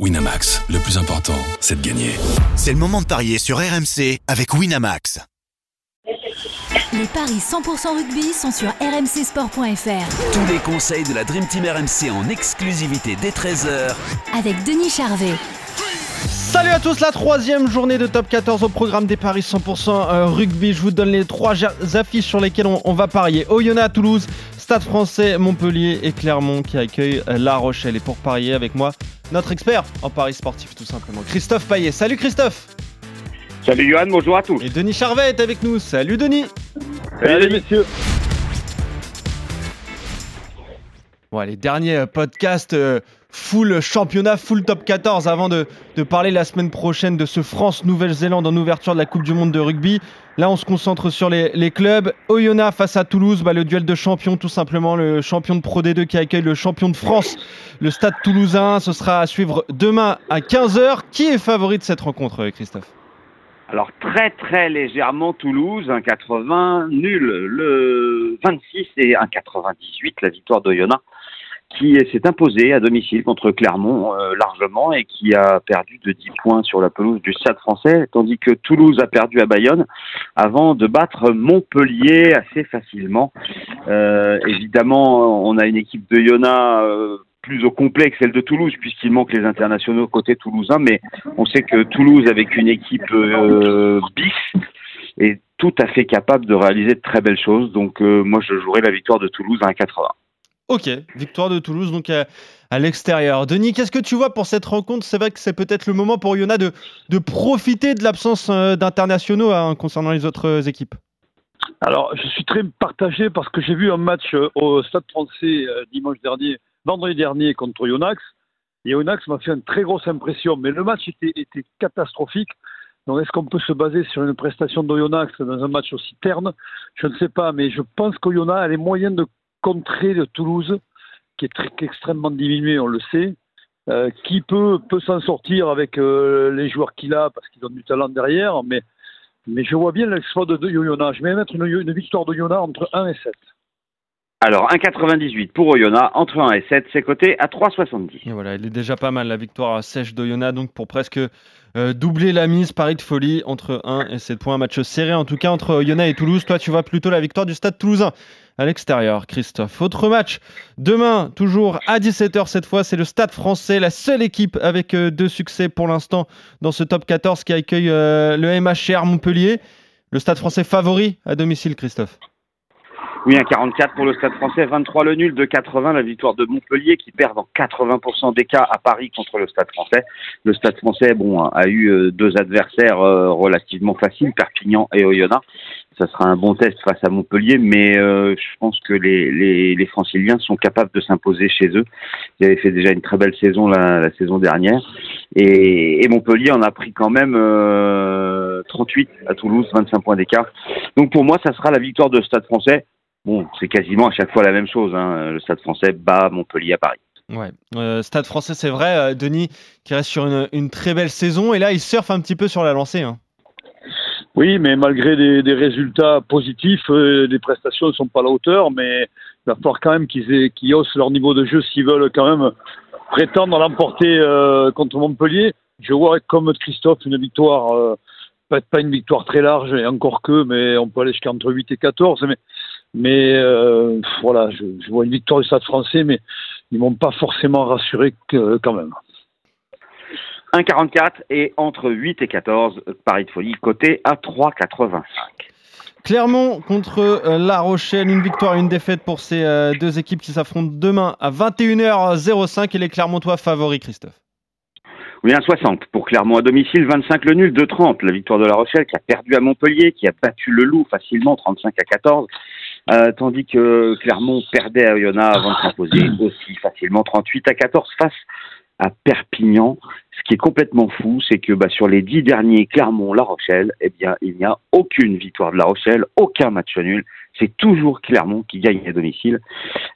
Winamax, le plus important, c'est de gagner. C'est le moment de parier sur RMC avec Winamax. Les paris 100% rugby sont sur rmcsport.fr. Tous les conseils de la Dream Team RMC en exclusivité dès 13h Avec Denis Charvet. Salut à tous, la troisième journée de top 14 au programme des paris 100% euh, rugby. Je vous donne les trois affiches sur lesquelles on, va parier. Oyonnax, Toulouse, Stade français, Montpellier et Clermont qui accueillent La Rochelle. Et pour parier avec moi, notre expert en paris sportif tout simplement, Christophe Paillet. Salut Christophe Salut Johan, bonjour à tous. Et Denis Charvet est avec nous. Salut Denis Salut, messieurs Les derniers podcasts euh, full championnat, full top 14 avant de, parler la semaine prochaine de ce France-Nouvelle-Zélande en ouverture de la Coupe du Monde de rugby. Là, on se concentre sur les, clubs. Oyonnax face à Toulouse, bah, le duel de champions tout simplement, le champion de Pro D2 qui accueille le champion de France, le Stade toulousain. Ce sera à suivre demain à 15h. Qui est favori de cette rencontre, Christophe? Alors très très légèrement Toulouse, 1,80, nul le 26 et 1,98 la victoire d'Oyonnax qui s'est imposé à domicile contre Clermont euh, largement et qui a perdu de 10 points sur la pelouse du Stade français, tandis que Toulouse a perdu à Bayonne avant de battre Montpellier assez facilement. Euh, évidemment, on a une équipe de Yona euh, plus au complet que celle de Toulouse, puisqu'il manque les internationaux côté toulousain, mais on sait que Toulouse, avec une équipe bis, est tout à fait capable de réaliser de très belles choses. Donc moi, je jouerai la victoire de Toulouse à 1,80. Ok, victoire de Toulouse donc à, l'extérieur. Denis, qu'est-ce que tu vois pour cette rencontre? C'est vrai que c'est peut-être le moment pour Yona de, de profiter de l'absence euh, d'internationaux hein, concernant les autres euh, équipes. Alors, je suis très partagé parce que j'ai vu un match euh, au Stade français dimanche dernier, vendredi dernier contre Yonax. Et Yonax m'a fait une très grosse impression, mais le match était, était catastrophique. Donc, est-ce qu'on peut se baser sur une prestation d'Oyonax dans un match aussi terne? Je ne sais pas, mais je pense qu'Oyonax a les moyens de contrée de Toulouse, qui est très, extrêmement diminué, on le sait, euh, qui peut, peut s'en sortir avec euh, les joueurs qu'il a, parce qu'ils ont du talent derrière, mais, mais je vois bien l'exploit de, de Je vais mettre une, une victoire de Yona entre 1 et 7. Alors, 1,98 pour Oyonnax, entre 1 et 7, c'est coté à 3,70. Et voilà, il est déjà pas mal la victoire sèche d'Oyonnax, donc pour presque euh, doubler la mise, Paris de folie, entre 1 et 7 points. Match serré en tout cas entre Oyonnax et Toulouse. Toi, tu vois plutôt la victoire du stade toulousain à l'extérieur, Christophe. Autre match, demain, toujours à 17h cette fois, c'est le Stade français, la seule équipe avec euh, deux succès pour l'instant dans ce top 14 qui accueille euh, le MHR Montpellier. Le Stade français favori à domicile, Christophe? Oui, un 44 pour le Stade français, 23 le nul, de 80 la victoire de Montpellier qui perd dans 80% des cas à Paris contre le Stade français. Le Stade français, bon, a eu euh, deux adversaires euh, relativement faciles, Perpignan et Oyonnax. Ça sera un bon test face à Montpellier, mais euh, je pense que les, les, les, Franciliens sont capables de s'imposer chez eux. Ils avaient fait déjà une très belle saison la, la saison dernière. Et, et, Montpellier en a pris quand même 38 à Toulouse, 25 points d'écart. Donc pour moi, ça sera la victoire de Stade français bon, c'est quasiment à chaque fois la même chose. Hein. Le Stade français bat Montpellier à Paris. Ouais. Euh, Stade français, c'est vrai, euh, Denis, qui reste sur une, très belle saison. Et là, il surfe un petit peu sur la lancée. Hein. Oui, mais malgré des, résultats positifs, euh, les prestations ne sont pas à la hauteur. Mais il va falloir quand même qu'ils qu'ils haussent leur niveau de jeu s'ils veulent quand même prétendre l'emporter contre Montpellier. Je vois comme Christophe une victoire, peut-être pas une victoire très large, et encore que, mais on peut aller jusqu'à entre 8 et 14. Mais mais euh, voilà, je, vois une victoire du Stade français, mais ils m'ont pas forcément rassuré que, quand même. 1,44 et entre 8 et 14, Paris de folie, côté à 3,85. Clermont contre euh, La Rochelle, une victoire et une défaite pour ces euh, deux équipes qui s'affrontent demain à 21h05 et les Clermontois favoris, Christophe. Oui, 1,60 pour Clermont à domicile, 25 le nul, 2,30 la victoire de La Rochelle qui a perdu à Montpellier, qui a battu le Loup facilement, 35 à 14. Euh, tandis que Clermont perdait à Oyonnax avant de s'imposer aussi facilement 38 à 14 face à Perpignan. Ce qui est complètement fou, c'est que bah, sur les dix derniers Clermont-La Rochelle, eh bien, il n'y a aucune victoire de La Rochelle, aucun match nul. C'est toujours Clermont qui gagne à domicile.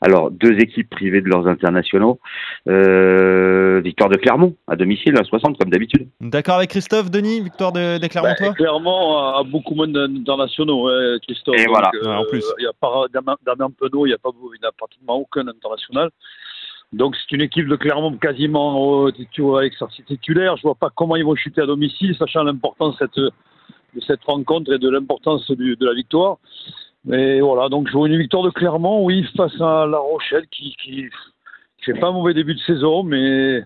Alors, deux équipes privées de leurs internationaux. Euh, victoire de Clermont à domicile à 60 comme d'habitude. D'accord avec Christophe, Denis, victoire de, des Clermontois bah, Clermont a beaucoup moins d'internationaux, hein, Christophe. Et voilà. Euh, en plus. Il y a pas il n'y a, pas, il a pratiquement aucun international. Donc c'est une équipe de Clermont quasiment euh, avec sortie titulaire. Je vois pas comment ils vont chuter à domicile, sachant l'importance de cette, rencontre et de l'importance de la victoire. Mais voilà, donc je vois une victoire de Clermont, oui, face à La Rochelle, qui, qui, fait pas un mauvais début de saison, mais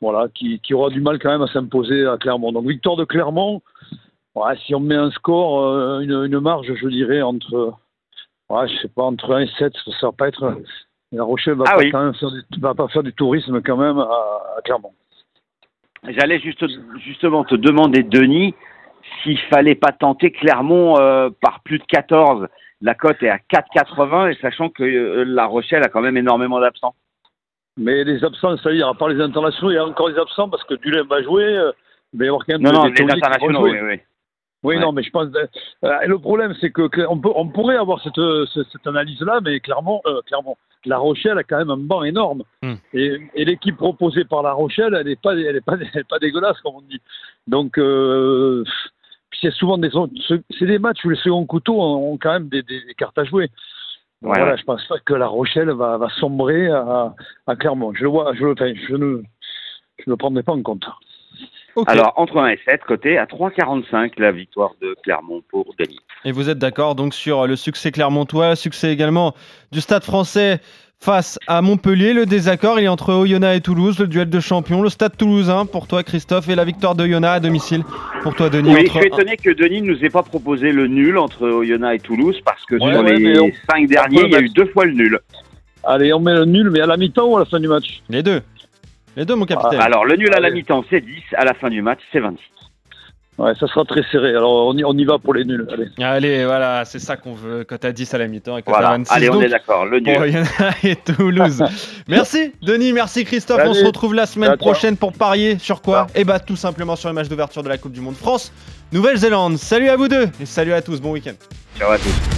voilà, qui, aura du mal quand même à s'imposer à Clermont. Donc victoire de Clermont. Si on met un score, euh, une, marge, je dirais entre, je sais pas, entre 1 et 7, ça va pas être. La Rochelle va Ah pas oui. quand même faire du, va pas faire du tourisme quand même à, à Clermont. J'allais juste, justement te demander, Denis, s'il fallait pas tenter Clermont euh, par plus de 14. La cote est à 4,80 et sachant que euh, La Rochelle a quand même énormément d'absents. Mais les absents, est, à part les internationaux, il y a encore des absents parce que Dulin va jouer. euh, il va y avoir quand même Non, des- non, des les internationaux, oui, oui. Oui, Ouais. non, mais je pense. euh, et le problème, c'est que on, peut, on pourrait avoir cette, euh, cette analyse-là, mais clairement, euh, clairement, La Rochelle a quand même un banc énorme. Hmm. Et, et l'équipe proposée par La Rochelle, elle n'est pas, elle est pas, elle est pas dégueulasse, comme on dit. Donc, euh, c'est souvent des, c'est des matchs où les seconds couteaux ont, quand même des, des- des cartes à jouer. Ouais, voilà, je pense pas que La Rochelle va, va sombrer à, à Clermont. Je le vois, je, le- enfin, je ne, je ne le prendrai pas en compte. Alors, entre 1 et 7, côté à 3,45 la victoire de Clermont pour Denis. Et vous êtes d'accord donc sur le succès clermontois, succès également du Stade français face à Montpellier. Le désaccord, il est entre Oyonnax et Toulouse, le duel de champions. Le Stade toulousain pour toi, Christophe, et la victoire d'Oyonnax à domicile pour toi, Denis. Oui, je entre suis étonné que Denis ne nous ait pas proposé le nul entre Oyonnax et Toulouse parce que Ouais, sur ouais, les on- 5 derniers, il y a eu deux fois le nul. Allez, on met le nul, mais à la mi-temps ou à la fin du match? Les deux. Les deux, mon capitaine. Alors, le nul à la mi-temps, c'est 10. À la fin du match, c'est 26. Ouais, ça sera très serré. Alors, on y, on y va pour les nuls. Allez. Allez, voilà, c'est ça qu'on veut quand t'as 10 à la mi-temps et quand t'as Voilà. 26 Allez, on donc, est d'accord. Le nul. Et Toulouse. merci, Denis, merci, Christophe. On se retrouve la semaine À prochaine pour parier sur quoi Eh bah, tout simplement sur le match d'ouverture de la Coupe du Monde France, Nouvelle-Zélande. Salut à vous deux et salut à tous. Bon week-end. Ciao à tous.